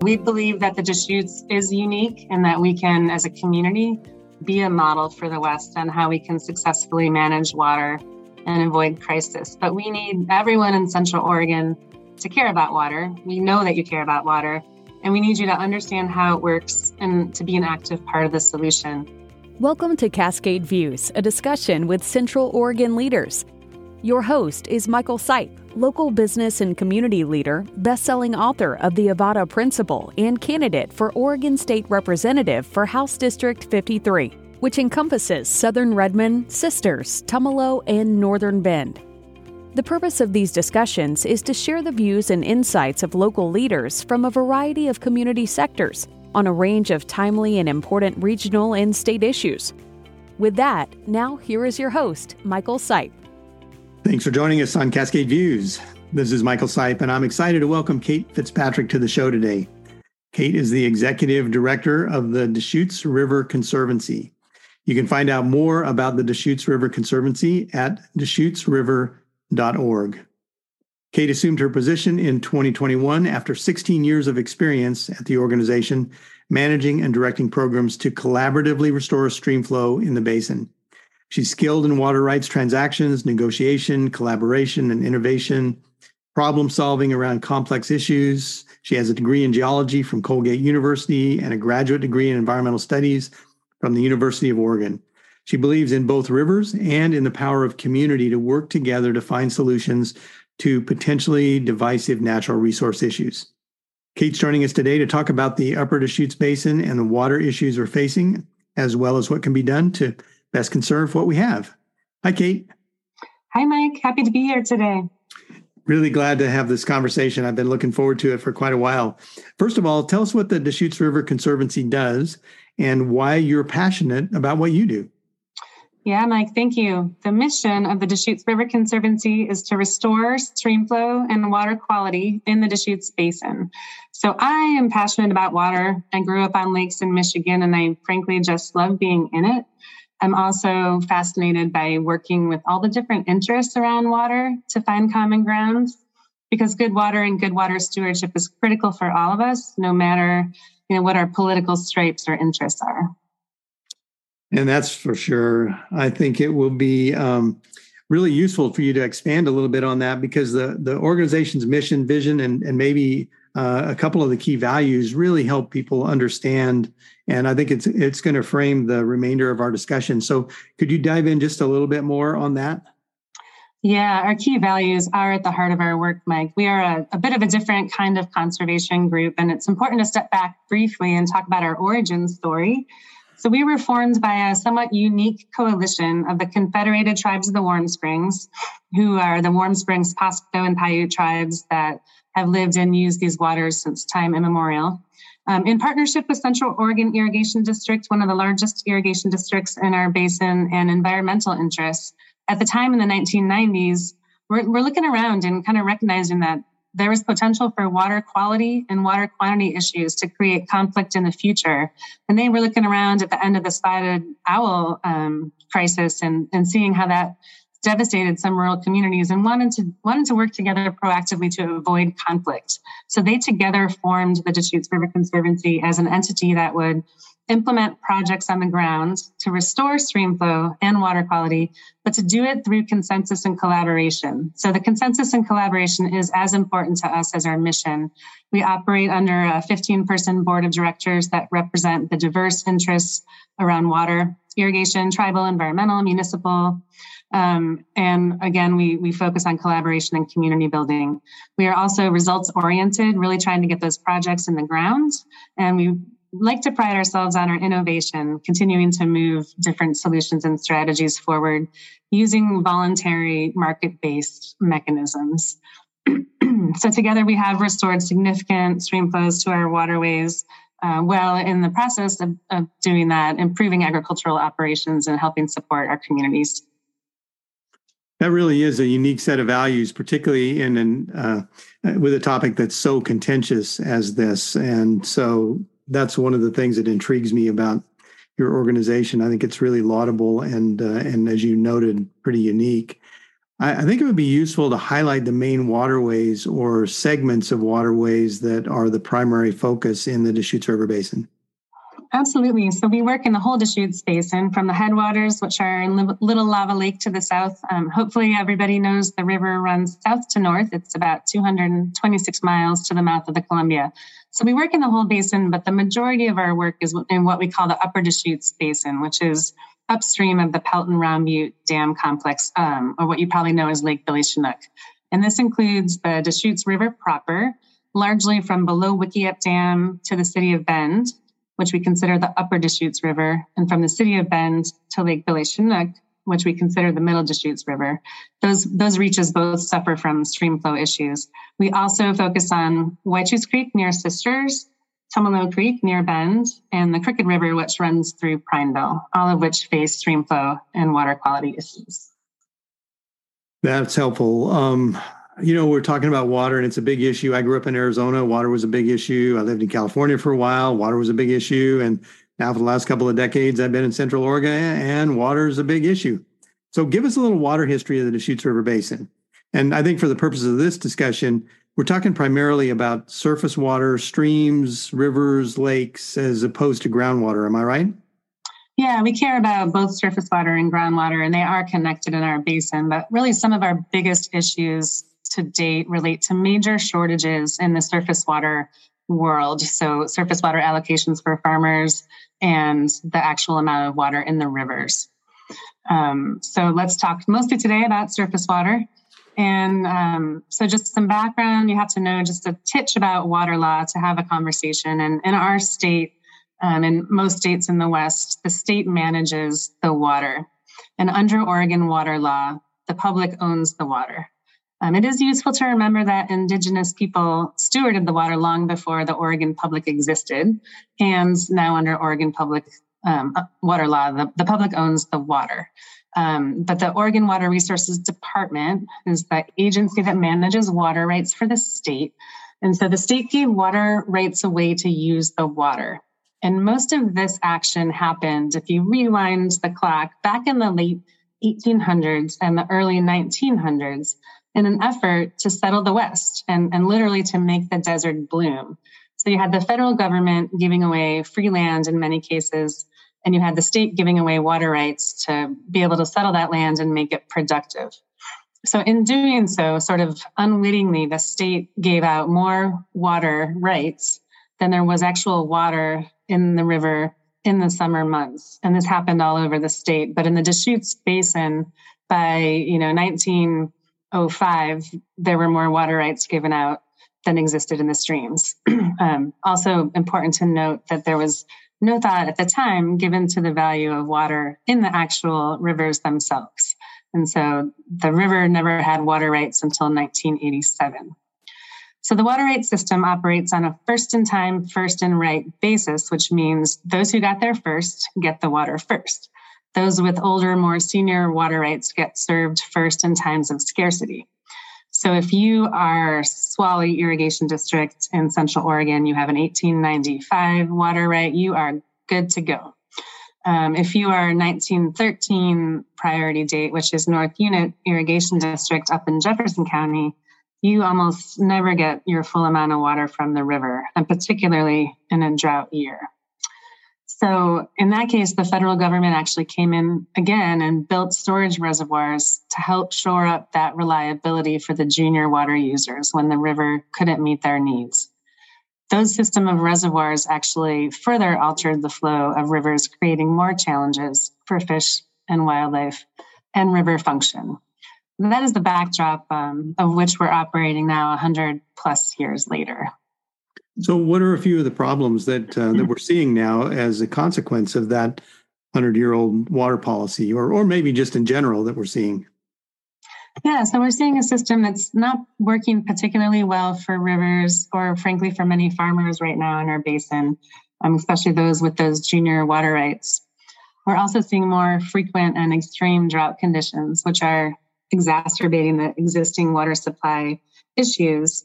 We believe that the Deschutes is unique and that we can, as a community, be a model for the West on how we can successfully manage water and avoid crisis. But we need everyone in Central Oregon to care about water. We know that you care about water, and we need you to understand how it works and to be an active part of the solution. Welcome to Cascade Views, a discussion with Central Oregon leaders. Your host is Michael Sipe, local business and community leader, best-selling author of The Avatar Principle, and candidate for Oregon State Representative for House District 53, which encompasses Southern Redmond, Sisters, Tumalo, and Northern Bend. The purpose of these discussions is to share the views and insights of local leaders from a variety of community sectors on a range of timely and important regional and state issues. With that, now here is your host, Michael Sipe. Thanks for joining us on Cascade Views. This is Michael Sipe, and I'm excited to welcome Kate Fitzpatrick to the show today. Kate is the executive director of the Deschutes River Conservancy. You can find out more about the Deschutes River Conservancy at deschutesriver.org. Kate assumed her position in 2021 after 16 years of experience at the organization, managing and directing programs to collaboratively restore stream flow in the basin. She's skilled in water rights transactions, negotiation, collaboration, and innovation, problem solving around complex issues. She has a degree in geology from Colgate University and a graduate degree in environmental studies from the University of Oregon. She believes in both rivers and in the power of community to work together to find solutions to potentially divisive natural resource issues. Kate's joining us today to talk about the Upper Deschutes Basin and the water issues we're facing, as well as what can be done to best conserve what we have. Hi, Kate. Hi, Mike. Happy to be here today. Really glad to have this conversation. I've been looking forward to it for quite a while. First of all, tell us what the Deschutes River Conservancy does and why you're passionate about what you do. Yeah, Mike, thank you. The mission of the Deschutes River Conservancy is to restore stream flow and water quality in the Deschutes Basin. So I am passionate about water. I grew up on lakes in Michigan and I frankly just love being in it. I'm also fascinated by working with all the different interests around water to find common ground because good water and good water stewardship is critical for all of us, no matter you know what our political stripes or interests are. And that's for sure. I think it will be um, really useful for you to expand a little bit on that because the the organization's mission, vision, and and maybe uh, a couple of the key values really help people understand and i think it's it's going to frame the remainder of our discussion. So could you dive in just a little bit more on that? Yeah our key values are at the heart of our work mike. We are a, a bit of a different kind of conservation group and it's important to step back briefly and talk about our origin story. So we were formed by a somewhat unique coalition of the Confederated Tribes of the Warm Springs, who are the Warm Springs, Wasco, and Paiute tribes that have lived and used these waters since time immemorial. Um, in partnership with Central Oregon Irrigation District, one of the largest irrigation districts in our basin and environmental interests, at the time in the 1990s, we're, we're looking around and kind of recognizing that there was potential for water quality and water quantity issues to create conflict in the future. And they were looking around at the end of the spotted owl um, crisis and, and seeing how that devastated some rural communities and wanted to wanted to work together proactively to avoid conflict. So they together formed the Deschutes River Conservancy as an entity that would implement projects on the ground to restore stream flow and water quality, but to do it through consensus and collaboration. So the consensus and collaboration is as important to us as our mission. We operate under a 15 person board of directors that represent the diverse interests around water, irrigation, tribal, environmental, municipal, um, and again, we, we focus on collaboration and community building. We are also results oriented, really trying to get those projects in the ground. And we like to pride ourselves on our innovation, continuing to move different solutions and strategies forward using voluntary market based mechanisms. so, together, we have restored significant stream flows to our waterways. Uh, well, in the process of, of doing that, improving agricultural operations and helping support our communities. That really is a unique set of values, particularly in an uh, with a topic that's so contentious as this. And so that's one of the things that intrigues me about your organization. I think it's really laudable and uh, and as you noted, pretty unique. I, I think it would be useful to highlight the main waterways or segments of waterways that are the primary focus in the Deschutes River Basin. Absolutely. So we work in the whole Deschutes Basin from the headwaters, which are in Little Lava Lake to the south. Um, hopefully, everybody knows the river runs south to north. It's about 226 miles to the mouth of the Columbia. So we work in the whole basin, but the majority of our work is in what we call the Upper Deschutes Basin, which is upstream of the Pelton Round Butte Dam Complex, um, or what you probably know as Lake Billy Chinook. And this includes the Deschutes River proper, largely from below Wickiup Dam to the city of Bend which we consider the upper Deschutes River, and from the city of Bend to Lake Billy Chinook, which we consider the middle Deschutes River. Those, those reaches both suffer from stream flow issues. We also focus on Whychus Creek near Sisters, Tumalo Creek near Bend, and the Crooked River, which runs through Prineville, all of which face stream flow and water quality issues. That's helpful. Um, you know, we're talking about water and it's a big issue. I grew up in Arizona. Water was a big issue. I lived in California for a while. Water was a big issue. And now, for the last couple of decades, I've been in Central Oregon and water is a big issue. So, give us a little water history of the Deschutes River Basin. And I think for the purposes of this discussion, we're talking primarily about surface water, streams, rivers, lakes, as opposed to groundwater. Am I right? Yeah, we care about both surface water and groundwater, and they are connected in our basin. But really, some of our biggest issues to date relate to major shortages in the surface water world. So, surface water allocations for farmers and the actual amount of water in the rivers. Um, so, let's talk mostly today about surface water. And um, so, just some background you have to know just a titch about water law to have a conversation. And in our state, um, in most states in the West, the state manages the water. And under Oregon water law, the public owns the water. Um, it is useful to remember that Indigenous people stewarded the water long before the Oregon Public existed, and now under Oregon Public um, uh, water law, the, the, public owns the water. Um, but the Oregon Water Resources Department is the agency that manages water rights for the state. And so the state gave water rights away to use the water. And most of this action happened, if you rewind the clock, back in the late 1800s and the early 1900s in an effort to settle the West and, and literally to make the desert bloom. So you had the federal government giving away free land in many cases, and you had the state giving away water rights to be able to settle that land and make it productive. So, in doing so, sort of unwittingly, the state gave out more water rights than there was actual water in the river in the summer months. And this happened all over the state. But in the Deschutes Basin, by you know 19 05, there were more water rights given out than existed in the streams. um, also important to note that there was no thought at the time given to the value of water in the actual rivers themselves. And so the river never had water rights until 1987. So the water rights system operates on a first in time, first in right basis, which means those who got there first get the water first. Those with older, more senior water rights get served first in times of scarcity. So if you are Swalley Irrigation District in Central Oregon, you have an 1895 water right, you are good to go. Um, if you are 1913 priority date, which is North Unit Irrigation District up in Jefferson County, you almost never get your full amount of water from the river, and particularly in a drought year. So in that case, the federal government actually came in again and built storage reservoirs to help shore up that reliability for the junior water users when the river couldn't meet their needs. Those system of reservoirs actually further altered the flow of rivers, creating more challenges for fish and wildlife and river function. That is the backdrop um, of which we're operating now 100 plus years later. So, what are a few of the problems that uh, that we're seeing now as a consequence of that hundred-year-old water policy, or or maybe just in general that we're seeing? Yeah, so we're seeing a system that's not working particularly well for rivers, or frankly, for many farmers right now in our basin, um, especially those with those junior water rights. We're also seeing more frequent and extreme drought conditions, which are exacerbating the existing water supply issues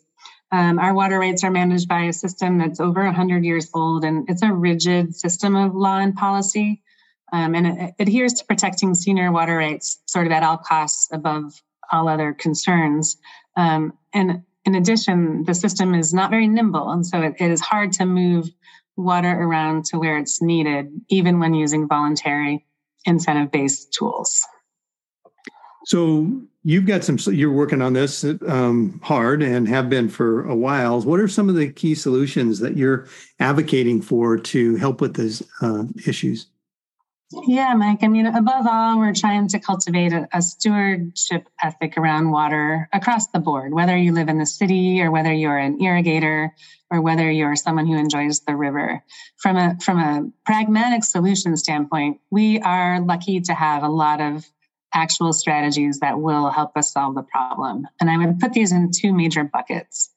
um, our water rights are managed by a system that's over 100 years old, and it's a rigid system of law and policy. Um, and it, adheres to protecting senior water rights sort of at all costs above all other concerns. Um, and in addition, the system is not very nimble. And so it, it is hard to move water around to where it's needed, even when using voluntary incentive based tools. So you've got some. You're working on this um, hard and have been for a while. What are some of the key solutions that you're advocating for to help with these uh, issues? Yeah, Mike. I mean, above all, we're trying to cultivate a, a, stewardship ethic around water across the board, whether you live in the city or whether you're an irrigator or whether you're someone who enjoys the river. From a from a pragmatic solution standpoint, we are lucky to have a lot of actual strategies that will help us solve the problem. And I would put these in two major buckets.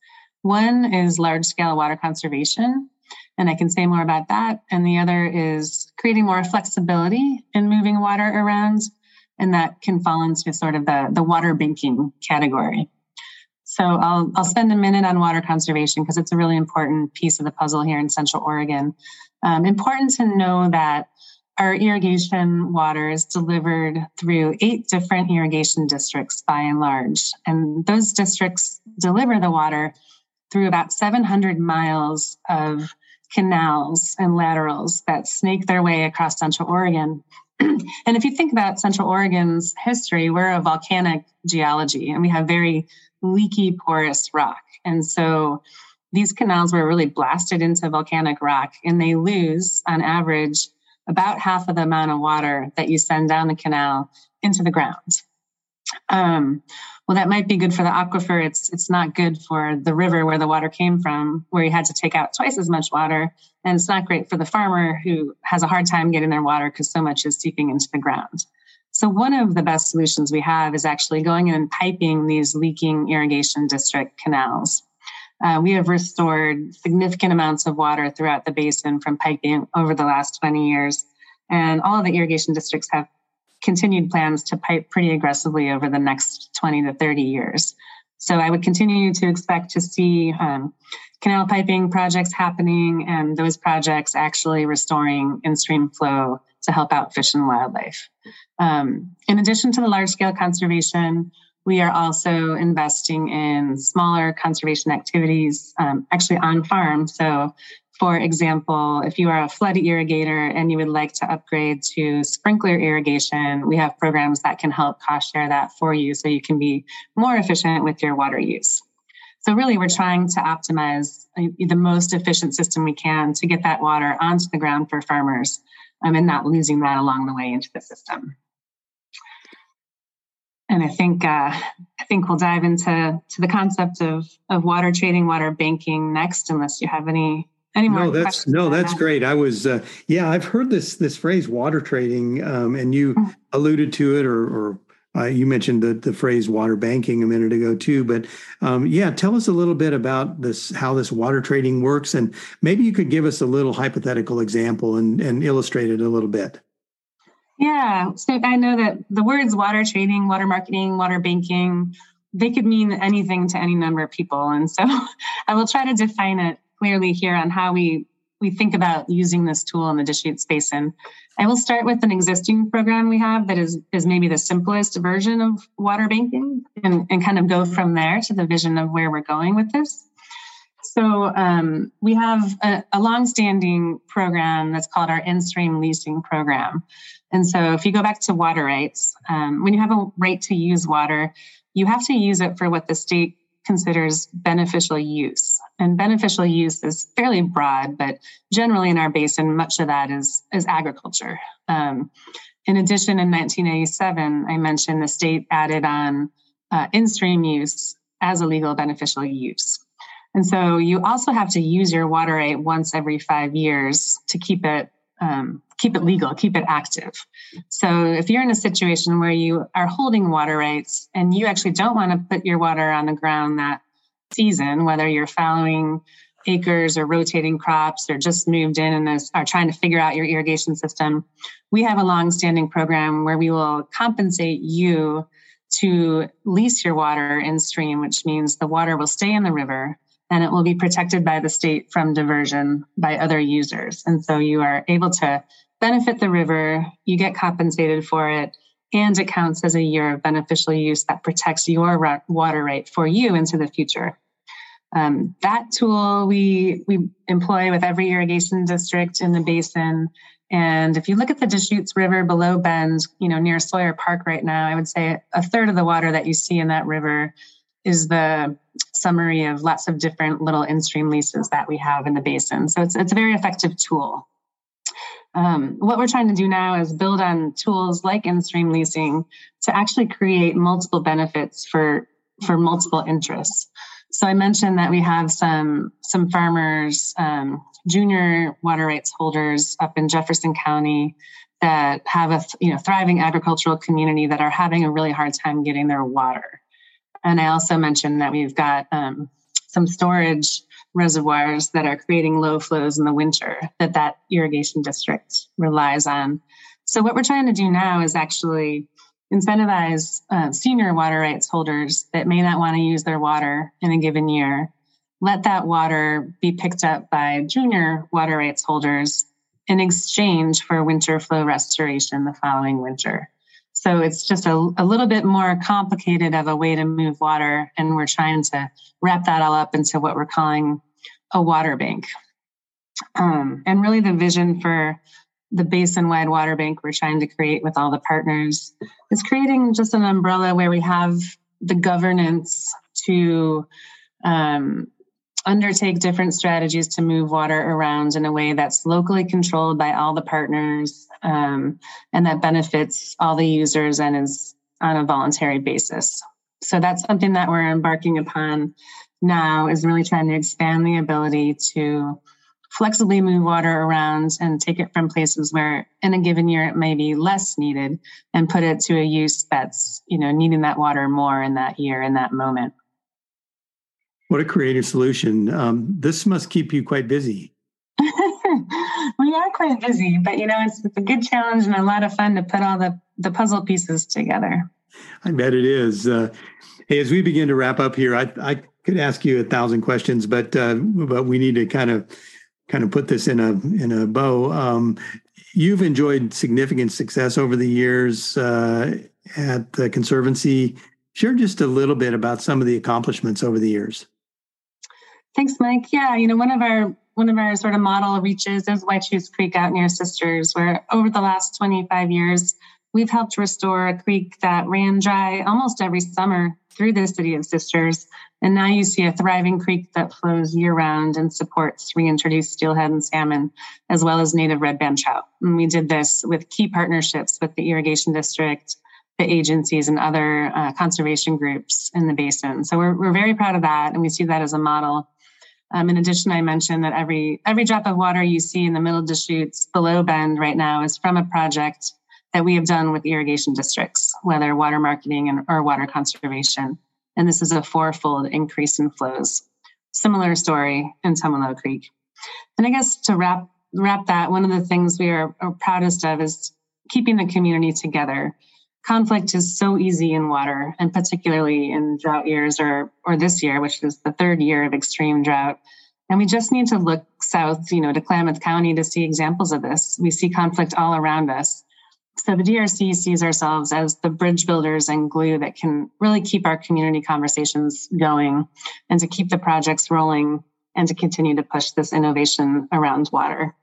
One is large scale water conservation, and I can say more about that. And the other is creating more flexibility in moving water around, and that can fall into sort of the, the water banking category. So I'll, I'll spend a minute on water conservation because it's a really important piece of the puzzle here in Central Oregon. Um, important to know that our irrigation water is delivered through eight different irrigation districts by and large. And those districts deliver the water through about 700 miles of canals and laterals that snake their way across Central Oregon. and if you think about Central Oregon's history, we're a volcanic geology and we have very leaky, porous rock. And so these canals were really blasted into volcanic rock and they lose, on average, about half of the amount of water that you send down the canal into the ground. Um, well, that might be good for the aquifer. It's it's not good for the river where the water came from, where you had to take out twice as much water, and it's not great for the farmer who has a hard time getting their water because so much is seeping into the ground. So one of the best solutions we have is actually going in and piping these leaking irrigation district canals. Uh, we have restored significant amounts of water throughout the basin from piping over the last 20 years. And all of the irrigation districts have continued plans to pipe pretty aggressively over the next 20 to 30 years. So I would continue to expect to see um, canal piping projects happening and those projects actually restoring in stream flow to help out fish and wildlife. Um, in addition to the large scale conservation, we are also investing in smaller conservation activities, um, actually on farm. So, for example, if you are a flood irrigator and you would like to upgrade to sprinkler irrigation, we have programs that can help cost share that for you so you can be more efficient with your water use. So, really, we're trying to optimize uh, the most efficient system we can to get that water onto the ground for farmers um, and not losing that along the way into the system and I think uh, I think we'll dive into to the concept of of water trading, water banking next, unless you have any any more. No, that's no, that's that. great. I was uh, yeah, I've heard this this phrase water trading, um, and you mm-hmm. alluded to it, or, or uh, you mentioned the the phrase water banking a minute ago too. But um, yeah, tell us a little bit about this, how this water trading works, and maybe you could give us a little hypothetical example and and illustrate it a little bit. Yeah. So I know that the words water trading, water marketing, water banking, they could mean anything to any number of people. And so I will try to define it clearly here on how we we think about using this tool in the Deschutes Basin. I will start with an existing program we have that is is maybe the simplest version of water banking and, and kind of go from there to the vision of where we're going with this. So um, we have a, a longstanding program that's called our in-stream leasing program. And so if you go back to water rights, um, when you have a right to use water, you have to use it for what the state considers beneficial use. And beneficial use is fairly broad, but generally in our basin, much of that is, is agriculture. Um, in addition, in 1987, I mentioned the state added on uh, in-stream use as a legal beneficial use. And so you also have to use your water right once every five years to keep it um, keep it legal, keep it active. So if you're in a situation where you are holding water rights and you actually don't want to put your water on the ground that season, whether you're following acres or rotating crops or just moved in and are trying to figure out your irrigation system, we have a long-standing program where we will compensate you to lease your water in stream, which means the water will stay in the river and it will be protected by the state from diversion by other users. And so you are able to benefit the river, you get compensated for it, and it counts as a year of beneficial use that protects your water right for you into the future. Um, that tool we we employ with every irrigation district in the basin. And if you look at the Deschutes River below Bend, you know, near Sawyer Park right now, I would say a third of the water that you see in that river is the summary of lots of different little in-stream leases that we have in the basin. So it's it's a very effective tool. Um, what we're trying to do now is build on tools like in-stream leasing to actually create multiple benefits for for multiple interests. So I mentioned that we have some some farmers, um, junior water rights holders up in Jefferson County that have a you know thriving agricultural community that are having a really hard time getting their water. And I also mentioned that we've got um, some storage reservoirs that are creating low flows in the winter that that irrigation district relies on. So what we're trying to do now is actually incentivize uh, senior water rights holders that may not want to use their water in a given year. Let that water be picked up by junior water rights holders in exchange for winter flow restoration the following winter. So it's just a, a little bit more complicated of a way to move water. And we're trying to wrap that all up into what we're calling a water bank. Um, and really, the vision for the basin wide water bank we're trying to create with all the partners is creating just an umbrella where we have the governance to um, undertake different strategies to move water around in a way that's locally controlled by all the partners um, and that benefits all the users and is on a voluntary basis. So that's something that we're embarking upon now is really trying to expand the ability to flexibly move water around and take it from places where in a given year it may be less needed and put it to a use that's you know needing that water more in that year in that moment what a creative solution um, this must keep you quite busy we are quite busy but you know it's, it's a good challenge and a lot of fun to put all the the puzzle pieces together i bet it is uh, hey as we begin to wrap up here i, I could ask you a thousand questions but uh, but we need to kind of kind of put this in a in a bow. Um, you've enjoyed significant success over the years uh, at the conservancy. Share just a little bit about some of the accomplishments over the years. Thanks, Mike. Yeah, you know, one of our one of our sort of model reaches is Whychus Creek out near Sisters, where over the last 25 years, we've helped restore a creek that ran dry almost every summer through the city of Sisters and now you see a thriving creek that flows year round and supports reintroduced steelhead and salmon, as well as native red band trout. And we did this with key partnerships with the irrigation district, the agencies, and other uh, conservation groups in the basin. So we're, we're very proud of that, and we see that as a model. Um, in addition, I mentioned that every every drop of water you see in the middle of Deschutes below Bend right now is from a project that we have done with irrigation districts, whether water marketing and, or water conservation and this is a fourfold increase in flows. Similar story in Tumalo Creek. And I guess to wrap wrap that, one of the things we are, are proudest of is keeping the community together. Conflict is so easy in water, and particularly in drought years or or this year, which is the third year of extreme drought. And we just need to look south, you know, to Klamath County to see examples of this. We see conflict all around us. So the DRC sees ourselves as the bridge builders and glue that can really keep our community conversations going and to keep the projects rolling and to continue to push this innovation around water.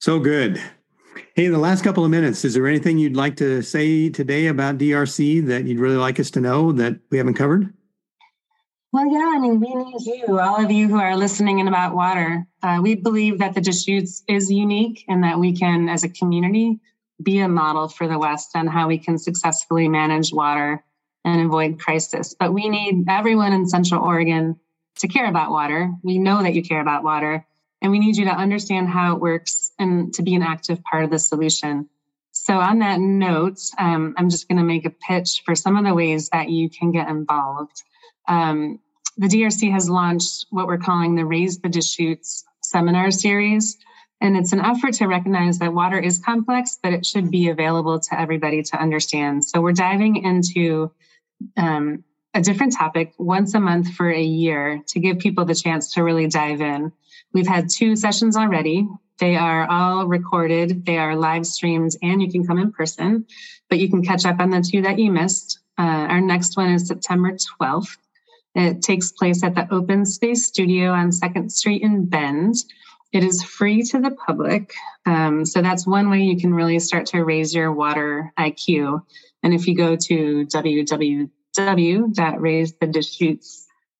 So good. Hey, in the last couple of minutes, is there anything you'd like to say today about DRC that you'd really like us to know that we haven't covered? Well, yeah, I mean, we need you, all of you who are listening in about water. Uh, we believe that the Deschutes is unique and that we can, as a community, be a model for the West on how we can successfully manage water and avoid crisis. But we need everyone in Central Oregon to care about water. We know that you care about water, and we need you to understand how it works and to be an active part of the solution. So, on that note, um, I'm just going to make a pitch for some of the ways that you can get involved. Um, the DRC has launched what we're calling the Raise the Deschutes seminar series. And it's an effort to recognize that water is complex, but it should be available to everybody to understand. So we're diving into um, a different topic once a month for a year to give people the chance to really dive in. We've had two sessions already. They are all recorded, they are live streamed, and you can come in person, but you can catch up on the two that you missed. Uh, our next one is September 12th. It takes place at the Open Space Studio on 2nd Street in Bend. It is free to the public. Um, so that's one way you can really start to raise your water IQ. And if you go to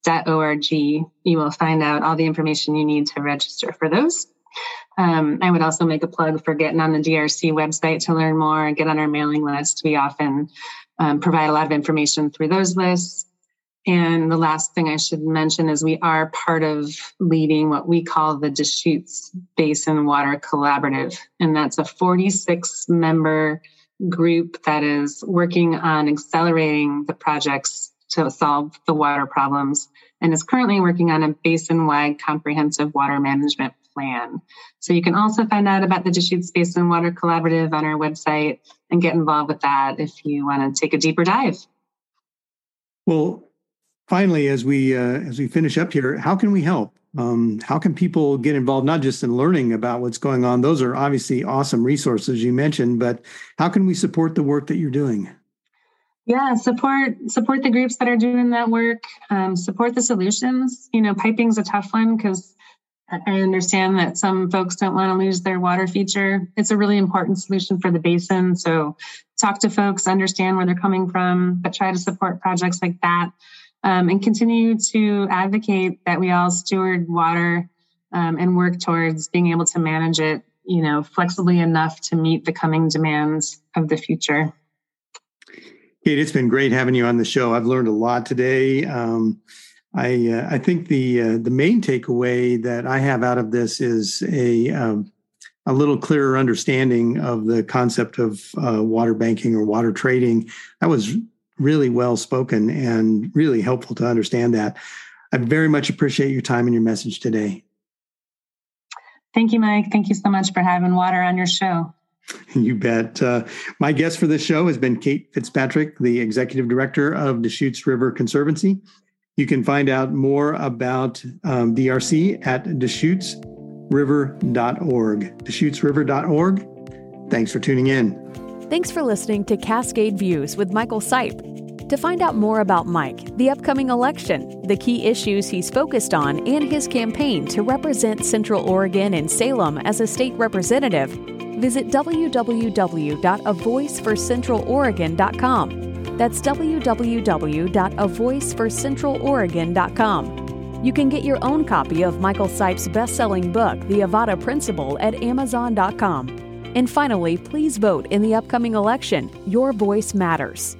www.raisethedeschutes.org, you will find out all the information you need to register for those. Um, I would also make a plug for getting on the DRC website to learn more and get on our mailing list. We often um, provide a lot of information through those lists. And the last thing I should mention is we are part of leading what we call the Deschutes Basin Water Collaborative. And that's a 46 member group that is working on accelerating the projects to solve the water problems and is currently working on a basin wide comprehensive water management plan. So you can also find out about the Deschutes Basin Water Collaborative on our website and get involved with that if you want to take a deeper dive. Well, finally, as we uh, as we finish up here, how can we help? Um, how can people get involved, not just in learning about what's going on? Those are obviously awesome resources you mentioned, but how can we support the work that you're doing? Yeah, support support the groups that are doing that work. Um, support the solutions. You know, piping's a tough one because I understand that some folks don't want to lose their water feature. It's a really important solution for the basin. So talk to folks, understand where they're coming from, but try to support projects like that um, and continue to advocate that we all steward water um, and work towards being able to manage it, you know, flexibly enough to meet the coming demands of the future. Kate, it's been great having you on the show. I've learned a lot today. Um, I uh, I think the uh, the main takeaway that I have out of this is a um, a little clearer understanding of the concept of uh, water banking or water trading. That was really well spoken and really helpful to understand that. I very much appreciate your time and your message today. Thank you, Mike. Thank you so much for having water on your show. You bet. Uh, my guest for this show has been Kate Fitzpatrick, the executive director of Deschutes River Conservancy. You can find out more about um, DRC at deschutesriver.org. Deschutesriver.org. Thanks for tuning in. Thanks for listening to Cascade Views with Michael Sipe. To find out more about Mike, the upcoming election, the key issues he's focused on, and his campaign to represent Central Oregon and Salem as a state representative, visit www.avoiceforcentraloregon.com. That's www.avoiceforcentraloregon.com. You can get your own copy of Michael Sipe's best selling book, The Avatar Principle, at Amazon.com. And finally, please vote in the upcoming election. Your voice matters.